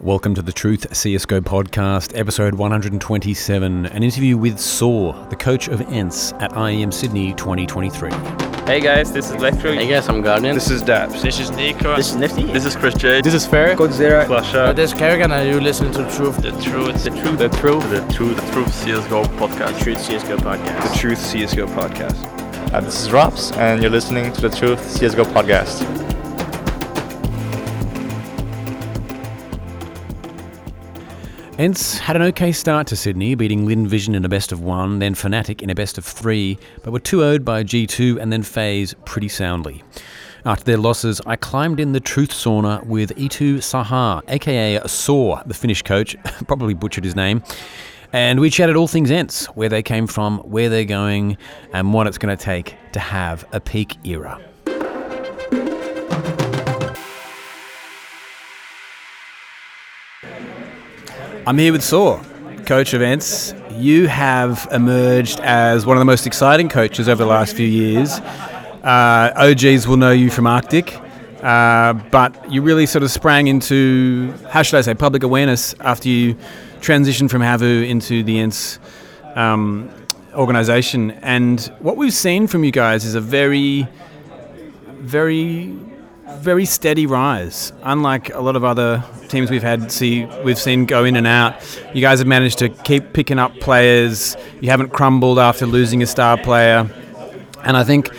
Welcome to the Truth CSGO podcast, episode 127, an interview with Saw, the coach of ENCE at IEM Sydney 2023. Hey guys, this is Electro. Hey guys, I'm Guardian. This is Daps. This is NiKo. This is Nifty. This is Chris J. This is Fair. Godzilla. Flasha. this is Karrigan, and you listen to the Truth. The Truth. The Truth. The Truth. The Truth. The Truth CSGO podcast. The Truth CSGO podcast. The Truth CSGO podcast. Uh, this is Robs, and you're listening to the Truth CSGO podcast. ENCE had an okay start to Sydney, beating Lynn Vision in a best of one, then Fnatic in a best of three, but were 2 0'd by G2 and then FaZe pretty soundly. After their losses, I climbed in the truth sauna with Eetu Saha, aka Saw, the Finnish coach, probably butchered his name, and we chatted all things ENCE, where they came from, where they're going, and what it's going to take to have a peak era. I'm here with Saw, coach of ENCE. You have emerged as one of the most exciting coaches over the last few years. Uh, OGs will know you from Arctic, uh, but you really sort of sprang into, how should I say, public awareness after you transitioned from Havu into the ENCE um, organization. And what we've seen from you guys is a very, very very steady rise. Unlike a lot of other teams we've had see we've seen go in and out, you guys have managed to keep picking up players. You haven't crumbled after losing a star player, and I think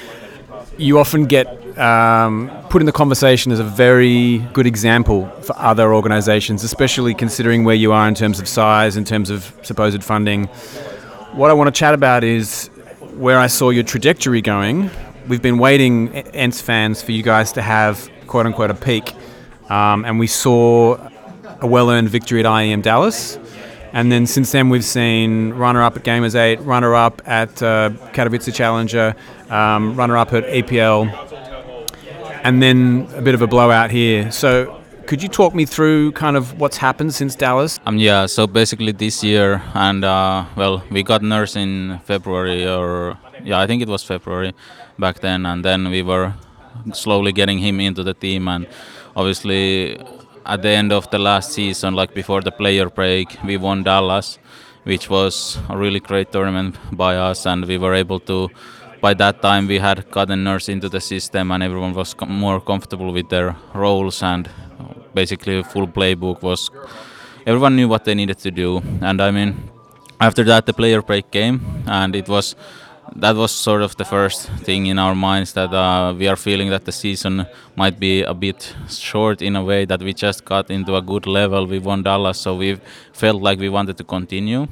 you often get um, put in the conversation as a very good example for other organisations, especially considering where you are in terms of size, in terms of supposed funding. What I want to chat about is where I saw your trajectory going, we've been waiting, ENCE fans, for you guys to have quote unquote a peak. Um, and we saw a well earned victory at IEM Dallas. And then since then, we've seen runner up at Gamers 8, runner up at uh, Katowice Challenger, um, runner up at EPL, and then a bit of a blowout here. So, could you talk me through kind of what's happened since Dallas? Um, yeah, so basically this year, and uh, well, we got NertZ in February, or yeah, I think it was February back then, and then we were slowly getting him into the team, and obviously at the end of the last season, like before the player break, we won Dallas, which was a really great tournament by us, and we were able to. By that time, we had gotten NertZ into the system, and everyone was com- more comfortable with their roles, and basically, a full playbook was. Everyone knew what they needed to do, and I mean, after that, the player break came, and it was that was sort of the first thing in our minds that uh, we are feeling that the season might be a bit short in a way that we just got into a good level. We won Dallas, so we felt like we wanted to continue.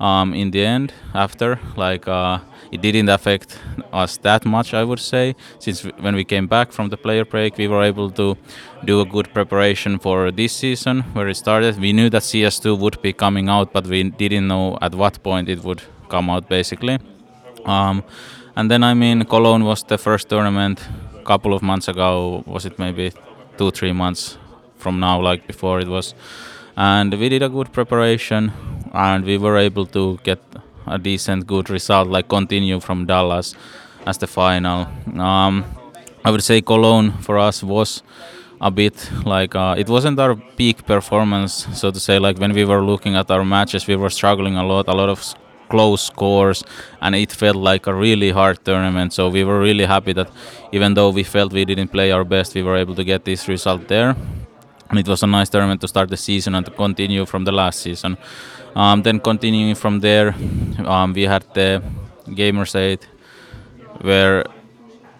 Um, in the end, after like uh, it didn't affect us that much, I would say, since when we came back from the player break, we were able to do a good preparation for this season where it started. We knew that CS2 would be coming out, but we didn't know at what point it would come out, basically. Um, and then I mean, Cologne was the first tournament a couple of months ago. Was it maybe two, three months from now, like before it was? And we did a good preparation, and we were able to get a decent, good result, like continue from Dallas as the final. Um, I would say Cologne for us was a bit like uh, it wasn't our peak performance, so to say. Like when we were looking at our matches, we were struggling a lot. A lot of close scores and it felt like a really hard tournament so we were really happy that even though we felt we didn't play our best we were able to get this result there and it was a nice tournament to start the season and to continue from the last season um, then continuing from there um, we had the gamers 8 where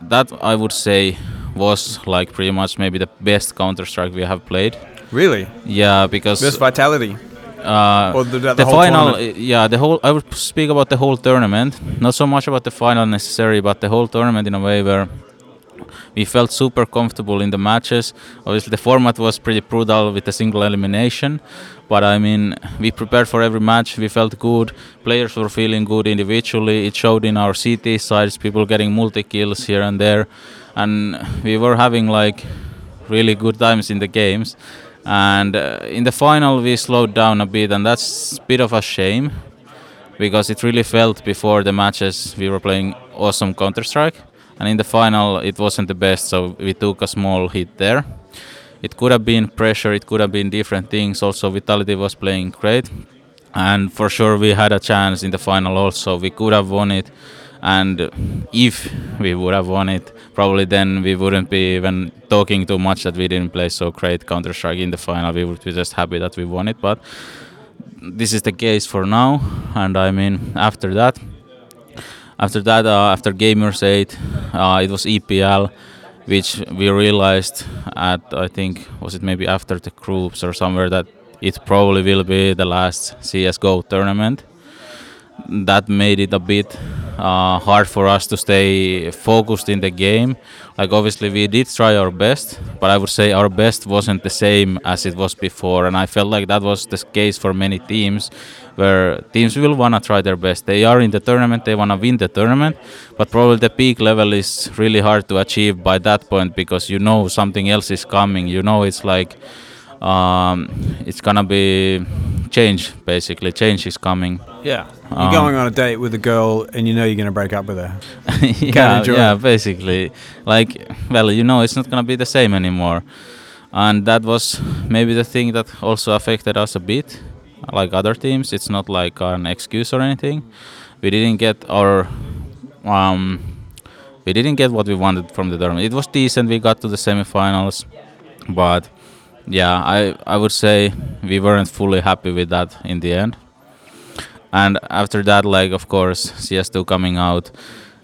that i would say was like pretty much maybe the best counter strike we have played Really? yeah because Best vitality. Uh, the- the the, final, tournament? uh, yeah, the whole. I would speak about the whole tournament, not so much about the final necessarily, but the whole tournament in a way where we felt super comfortable in the matches. Obviously, the format was pretty brutal with a single elimination, but I mean, we prepared for every match. We felt good. Players were feeling good individually. It showed in our CT sides, people getting multi kills here and there, and we were having like really good times in the games. And uh, in the final, we slowed down a bit, and that's a bit of a shame because it really felt before the matches we were playing awesome Counter Strike, and in the final it wasn't the best, so we took a small hit there. it could have been pressure, it could have been different things. Also, Vitality was playing great, and for sure we had a chance in the final. Also, we could have won it, and if we would have won it, probably then we wouldn't be even talking too much that we didn't play so great Counter Strike in the final. We would be just happy that we won it, but this is the case for now. And I mean, after that, after that, uh, after Gamers 8, uh, it was EPL, which we realized at I think was it maybe after the groups or somewhere that it probably will be the last CS:GO tournament. That made it a bit uh, hard for us to stay focused in the game. Like obviously we did try our best, but I would say our best wasn't the same as it was before, and I felt like that was the case for many teams, where teams will wanna try their best. They are in the tournament, they wanna win the tournament, but probably the peak level is really hard to achieve by that point because you know something else is coming. You know it's like um, it's gonna be change basically. Change is coming. Yeah. You're Um, going on a date with a girl and you know you're going to break up with her. yeah, yeah, it. basically. Like, well, you know, it's not gonna be the same anymore, and that was maybe the thing that also affected us a bit. Like other teams, it's not like an excuse or anything. We didn't get our, um, we didn't get what we wanted from the tournament. It was decent. We got to the semifinals, but yeah, I I would say we weren't fully happy with that in the end. And after that, like of course, CS2 coming out,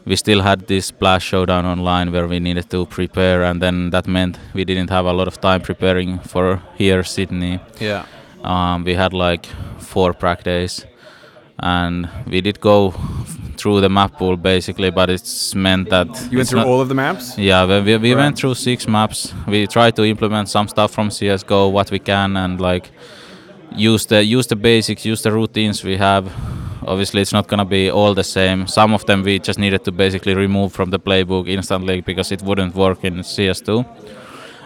we still had this Splash Showdown online where we needed to prepare, and then that meant we didn't have a lot of time preparing for here Sydney. Yeah. Um, we had like four practice days, and we did go through the map pool basically, but it's meant that You went through not- all of the maps? yeah, we, we, we went through six maps. We tried to implement some stuff from CS:GO, what we can, and like use the use the basics, use the routines we have. Obviously, it's not gonna be all the same. Some of them we just needed to basically remove from the playbook instantly because it wouldn't work in CS2.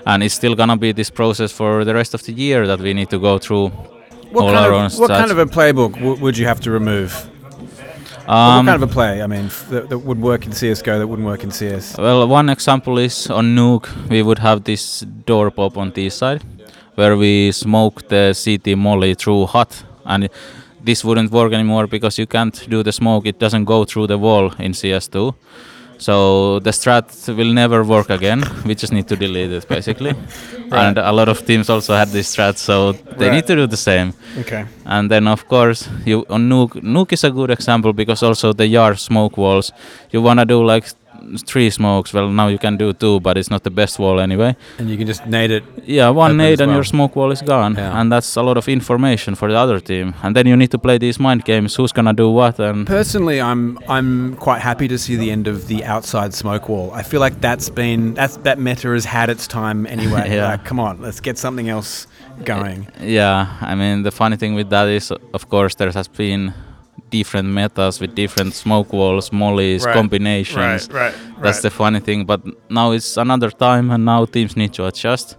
And it's still gonna be this process for the rest of the year that we need to go through What, all kind our of, what kind of a playbook w- would you have to remove? What Um, kind of a play, I mean, that, that would work in CSGO that wouldn't work in CS? Well, one example is on Nuke, we would have this door pop on T side where we smoke the CT molly through hot. And this wouldn't work anymore because you can't do the smoke, it doesn't go through the wall in CS2. So the strat will never work again. We just need to delete it basically. And a lot of teams also had this strat, so they Right. need to do the same. Okay. And then of course you on Nuke Nuke is a good example because also the yard smoke walls. You wanna do like three smokes. Well now you can do two, but it's not the best wall anyway. And you can just nade it. Yeah, one nade and well. your smoke wall is gone. Yeah. And that's a lot of information for the other team. And then you need to play these mind games. Who's gonna do what and Personally, I'm I'm quite happy to see the end of the outside smoke wall. I feel like that's been that's that meta has had its time anyway. Yeah. Like, come on, let's get something else going. Yeah, I mean the funny thing with that is, of course, there has been different metas with different smoke walls, mollies, Right, combinations. right, That's the funny thing. But now it's another time, and now teams need to adjust.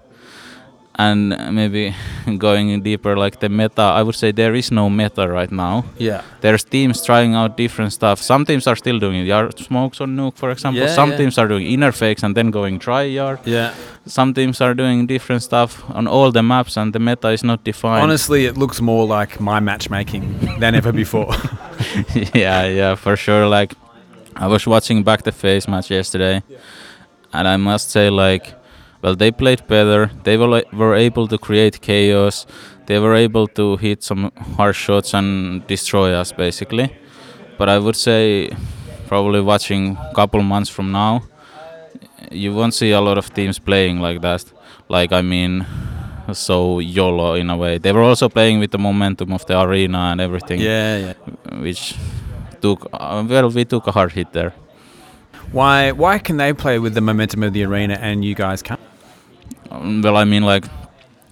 And maybe going deeper, like the meta, I would say there is no meta right now. yeah. There's teams trying out different stuff. Some teams are still doing yard smokes on nuke, for example. Yeah, Some yeah. teams are doing inner fakes and then going try yard. Yeah. Some teams are doing different stuff on all the maps, and the meta is not defined. Honestly, it looks more like my matchmaking than ever before. yeah, yeah, for sure. Like, I was watching back the FaZe match yesterday, and I must say, like, well, they played better. They were were able to create chaos. They were able to hit some harsh shots and destroy us, basically. But I would say, probably watching a couple months from now, you won't see a lot of teams playing like that. Like, I mean. So YOLO in a way. They were also playing with the momentum of the arena and everything yeah, yeah. which took uh, well we took a hard hit there Why why can they play with the momentum of the arena and you guys can't? Um, well i mean like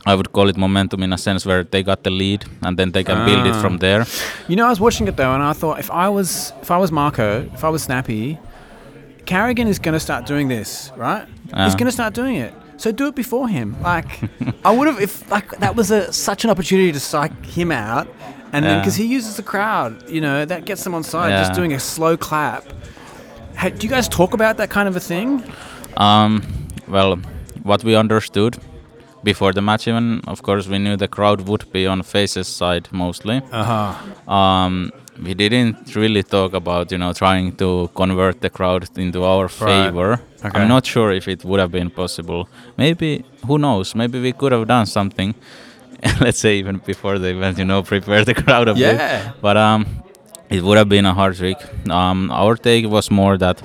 i would call it momentum in a sense where they got the lead and then they can build it Ah. from there You know, I was watching it though, and I thought if I was if I was Marco, if I was Snappy, Karrigan is going to start doing this, right? He's Uh. going to start doing it. So do it before him. Like I would have if like that was a such an opportunity to psych him out, and then because he uses the crowd, you know, that gets them on side. Just doing a slow clap. Hey, do you guys talk about that kind of a thing? um, well what we understood before the match even of course we knew the crowd would be on FaZe's side mostly Uh huh. um, we didn't really talk about you know trying to convert the crowd into our favor Okay. i'm not sure if it would have been possible maybe who knows maybe we could have done something let's say even before the event you know prepare the crowd a bit but um, it would have been a hard trick. Um, our take was more that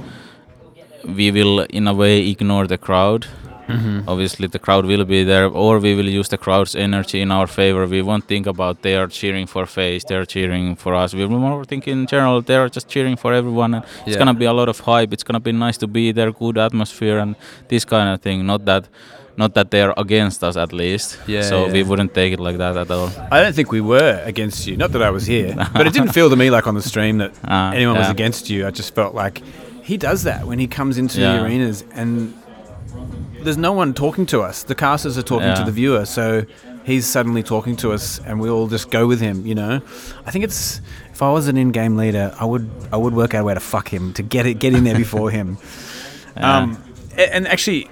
we will, in a way, ignore the crowd. Mm-hmm. Obviously, the crowd will be there, or we will use the crowd's energy in our favor. We won't think about they are cheering for FaZe, they are cheering for us. We will more think in general they are just cheering for everyone. And It's gonna be a lot of hype. It's gonna be nice to be there, good atmosphere, and this kind of thing. Not that, not that they are against us at least. Yeah, So we wouldn't take it like that at all. I don't think we were against you. Not that I was here, but it didn't feel to me like on the stream that Ah, anyone was against you. I just felt like he does that when he comes into Yeah. the arenas and there's no one talking to us. The casters are talking to the viewer, so he's suddenly talking to us, and we all just go with him. You know, I think it's if I was an in-game leader, I would I would work out a way to fuck him to get it get in there before him. Yeah. Um, and actually,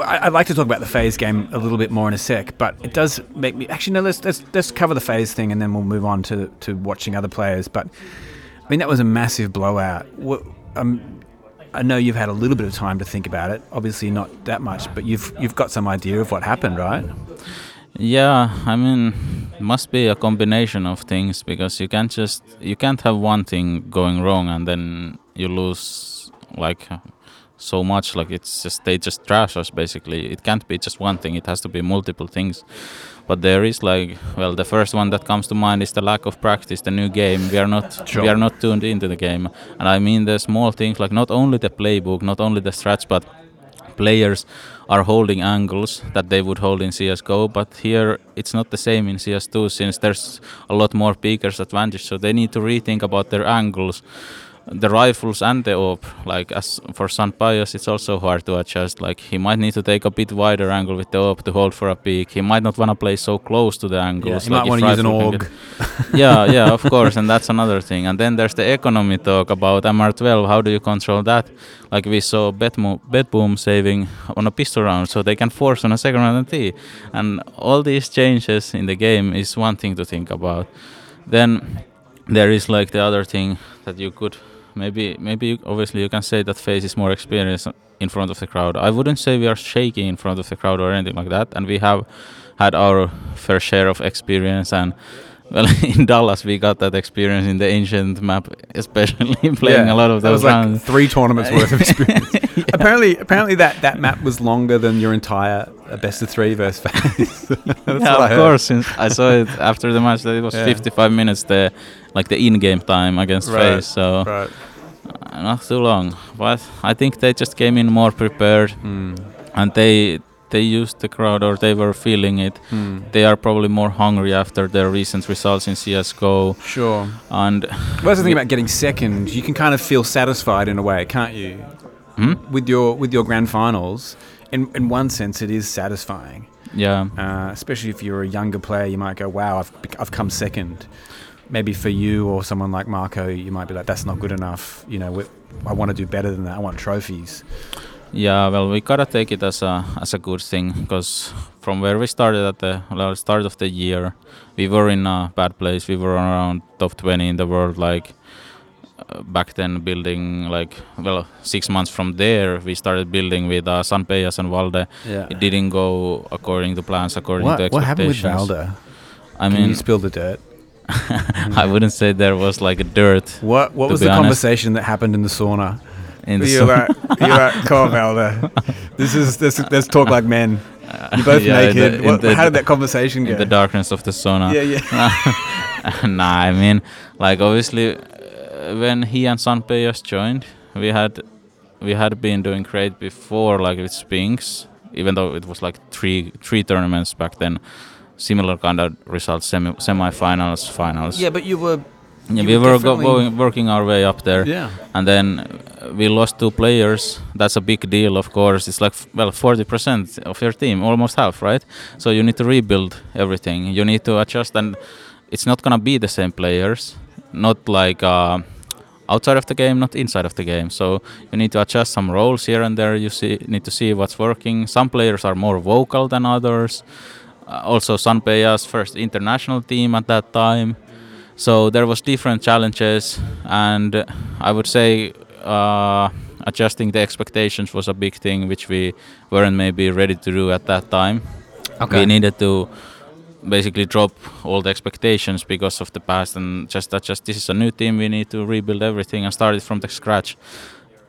I- I'd like to talk about the FaZe game a little bit more in a sec, but it does make me actually no. Let's let's, let's cover the FaZe thing, and then we'll move on to to watching other players. But I mean, that was a massive blowout. Um, I know you've had a little bit of time to think about it. Obviously, not that much, but you've you've got some idea of what happened, right? Yeah, I mean, must be a combination of things because you can't just you can't have one thing going wrong and then you lose like so much. Like it's just they just trash us basically. It can't be just one thing. It has to be multiple things. But there is like well, the first one that comes to mind is the lack of practice. The new game. We are not Sure. we are not tuned into the game, and I mean the small things like not only the playbook, not only the strats, but players are holding angles that they would hold in CS:GO, but here it's not the same in CS2 since there's a lot more peekers advantage. So they need to rethink about their angles, the rifles and the op. Like as for SunPayus, it's also hard to adjust. Like he might need to take a bit wider angle with the op to hold for a peak He might not want to play so close to the angles. you might want to use an org. yeah, yeah, of course, and that's another thing. And then there's the economy talk about MR12. How do you control that? Like we saw Betmo- Betboom saving on a pistol round, so they can force on a second round and T. And all these changes in the game is one thing to think about. Then there is like the other thing that you could maybe maybe you, obviously you can say that FaZe is more experienced in front of the crowd. I wouldn't say we are shaky in front of the crowd or anything like that, and we have had our fair share of experience and. Well, in Dallas, we got that experience in the ancient map, especially playing a lot of that those was like rounds. three tournaments worth of experience. Apparently, apparently that, that map was longer than your entire best of three verse FaZe. That's yeah, of course. I saw it after the match, that it was Yeah. 55 minutes, the like the in-game time against Right, FaZe. So Right. uh, not too long, but I think they just came in more prepared, Mm. and they they used the crowd or they were feeling it. Mm. They are probably more hungry after their recent results in CS:GO, Sure. and Well, that's the thing about getting second. You can kind of feel satisfied in a way, can't you? Hmm? With your with your grand finals, in in one sense, it is satisfying. yeah, Uh, especially if you're a younger player, you might go, "Wow, I've I've come second. Maybe for you or someone like Marco, you might be like, "That's not good enough." You know, I want to do better than that. I want trophies. Yeah, well, we gotta take it as a as a good thing because from where we started at the well, start of the year, we were in a bad place. We were around top 20 in the world. Like back then, building like well, six months from there, we started building with uh, SunPayus and Valde. Yeah. It didn't go according to plans, according What, to what happened with expectations. Valda? I Can mean, you spill the dirt? I wouldn't say there was like a dirt What What was the honest- conversation that happened in the sauna? in the You're like, you're like, come on, Valda. This is let's, let's talk like men. You're both Yeah, in the- naked. What, the- how did that conversation go? in the darkness of the sauna. yeah, yeah. nah, I mean, like obviously, when he and SunPayus joined, we had we had been doing great before, like with Spinx, even though it was like three three tournaments back then, similar kind of results, semi semi-finals, finals. Yeah, but you were. Yeah, you we were were go- definitely- going, working our way up there, Yeah. and then we lost two players. That's a big deal, of course. It's like f- well, 40% of your team, almost half, right? So you need to rebuild everything. You need to adjust, and it's not gonna be the same players. Not like uh, outside of the game, not inside of the game. So you need to adjust some roles here and there. You see, need to see what's working. Some players are more vocal than others. Uh, also, SunPayus' first international team at that time. So there was different challenges, and I would say uh, adjusting the expectations was a big thing, which we weren't maybe ready to do at that time. Okay. We needed to basically drop all the expectations because of the past and just that just this is a new team we need to rebuild everything and start it from the scratch.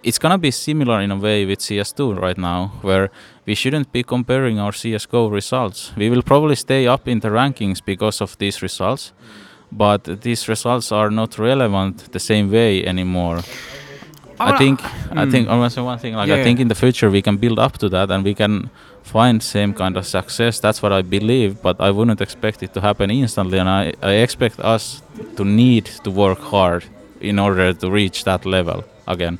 It's gonna be similar in a way with cs2 right now where we shouldn't be comparing our csgo results. We will probably stay up in the rankings because of these results but these results are not relevant the same way anymore I think I mm. think I want to say one thing like Yeah, I think in the future we can build up to that and we can find same kind of success. That's what I believe, but I wouldn't expect it to happen instantly and I, I expect us to need to work hard in order to reach that level again.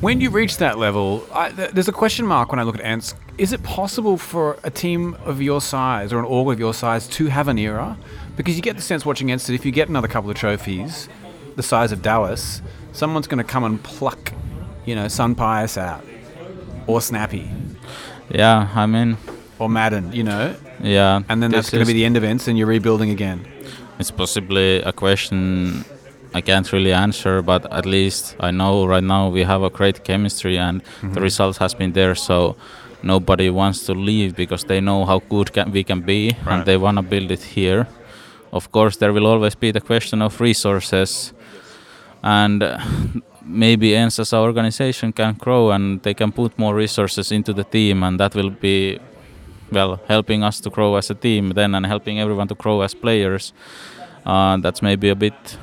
When you reach that level, I, th- there's a question mark when I look at ENCE. Is it possible for a team of your size or an org of your size to have an era? Because you get the sense watching ENCE that if you get another couple of trophies, the size of Dallas, someone's going to come and pluck, you know, SunPayus out, or Snappy, Yeah, I mean, or maden, you know, yeah. and then that's going to be the end of ENCE, and you're rebuilding again. It's possibly a question I can't really answer, but at least I know right now we have a great chemistry and the mm-hmm. result has been there. So nobody wants to leave because they know how good can, we can be Right. and they want to build it here. Of course, there will always be the question of resources, and uh, maybe ENCE as an organization can grow and they can put more resources into the team, and that will be well helping us to grow as a team then and helping everyone to grow as players. Uh, that's maybe a bit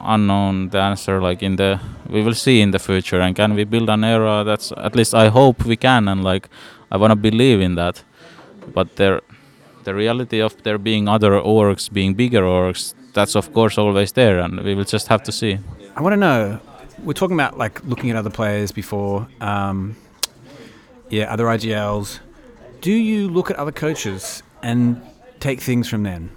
unknown the answer like in the we will see in the future and can we build an era that's at least i hope we can and like i want to believe in that. But there the reality of there being other orgs being bigger orgs that's of course always there and we will just have to see I want to know. We're talking about like looking at other players before. Um, yeah, other IGLs. Do you look at other coaches and take things from them?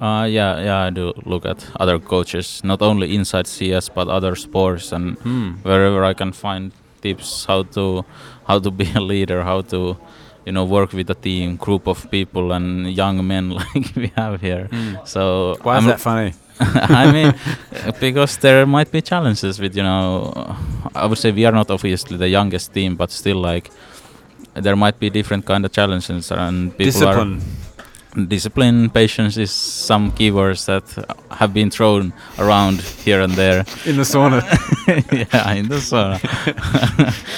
uh, yeah yeah i do look at other coaches not only inside cs but other sports and wherever i can find tips how to how to be a leader how to you know work with a team group of people and young men like we have here so Why is I'm- that funny? I mean, because there might be challenges with, you know, I would say we are not obviously the youngest team, but still, like, there might be different kind of challenges and people Discipline. are discipline, patience is some keywords that have been thrown around here and there. In the sauna. yeah, in the sauna.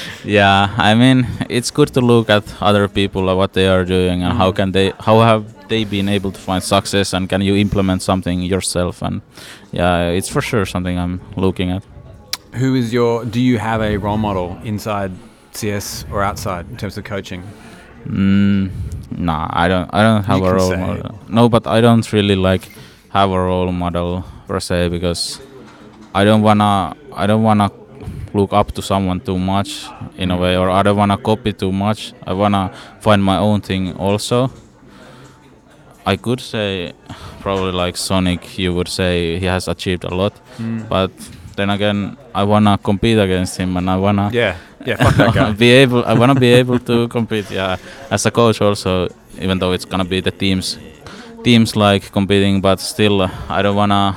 yeah, I mean, it's good to look at other people, uh, what they are doing, and how can they, how have they been able to find success, and can you implement something yourself? And yeah, it's for sure something I'm looking at. Who is your? Do you have a role model inside CS or outside in terms of coaching? Mm, nah, I don't. I don't have You a role model. No, but I don't really like have a role model per se because I don't wanna. I don't wanna look up to someone too much in a way, or I don't wanna copy too much. I wanna find my own thing also. I could say probably like zonic. You would say he has achieved a lot, hmm. but then again, I wanna compete against him, and I wanna Yeah, yeah. Fuck that guy. be able I want to be able to compete yeah as a coach also even though it's gonna be the teams teams like competing but still uh, I don't wanna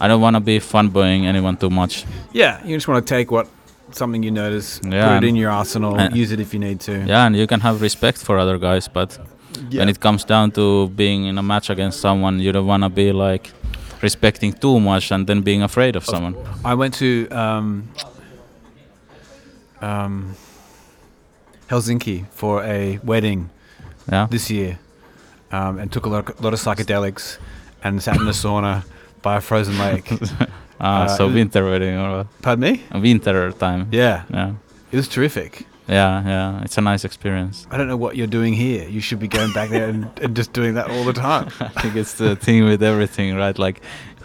I don't wanna be fanboying anyone too much yeah, you just want to take what something you notice, Yeah, put it in your arsenal, use it if you need to. yeah and you can have respect for other guys but when it comes down to being in a match against someone you don't wanna be like respecting too much and then being afraid of someone I went to um, um, Helsinki for a wedding yeah this year, um, and took a lot, lot of psychedelics, and sat in a sauna by a frozen lake. ah, uh, so winter wedding or what? Pardon me? Winter time Yeah, yeah it was terrific. yeah yeah it's a nice experience I don't know what you're doing here. You should be going back there and, and just doing that all the time. I think it's the thing with everything, right? Like,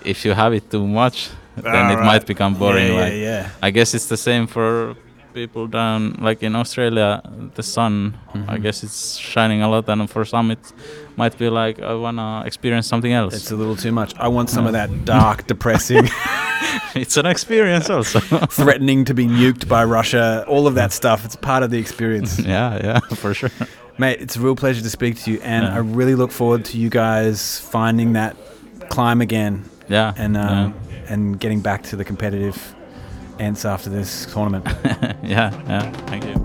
if you have it too much, then Ah, it right. might become boring. Yeah, like, yeah, I guess it's the same for people down, like in Australia, the sun. I Mhm. guess it's shining a lot, and for some it might be like I wanna experience something else. It's a little too much. I want some of that dark, depressing it's an experience also. threatening to be nuked by Russia, all of that stuff. It's part of the experience. yeah, yeah, for sure. Mate, it's a real pleasure to speak to you, and Yeah. I really look forward to you guys finding that climb again Yeah, and um, and getting back to the competitive ends after this tournament. yeah, yeah. Thank you.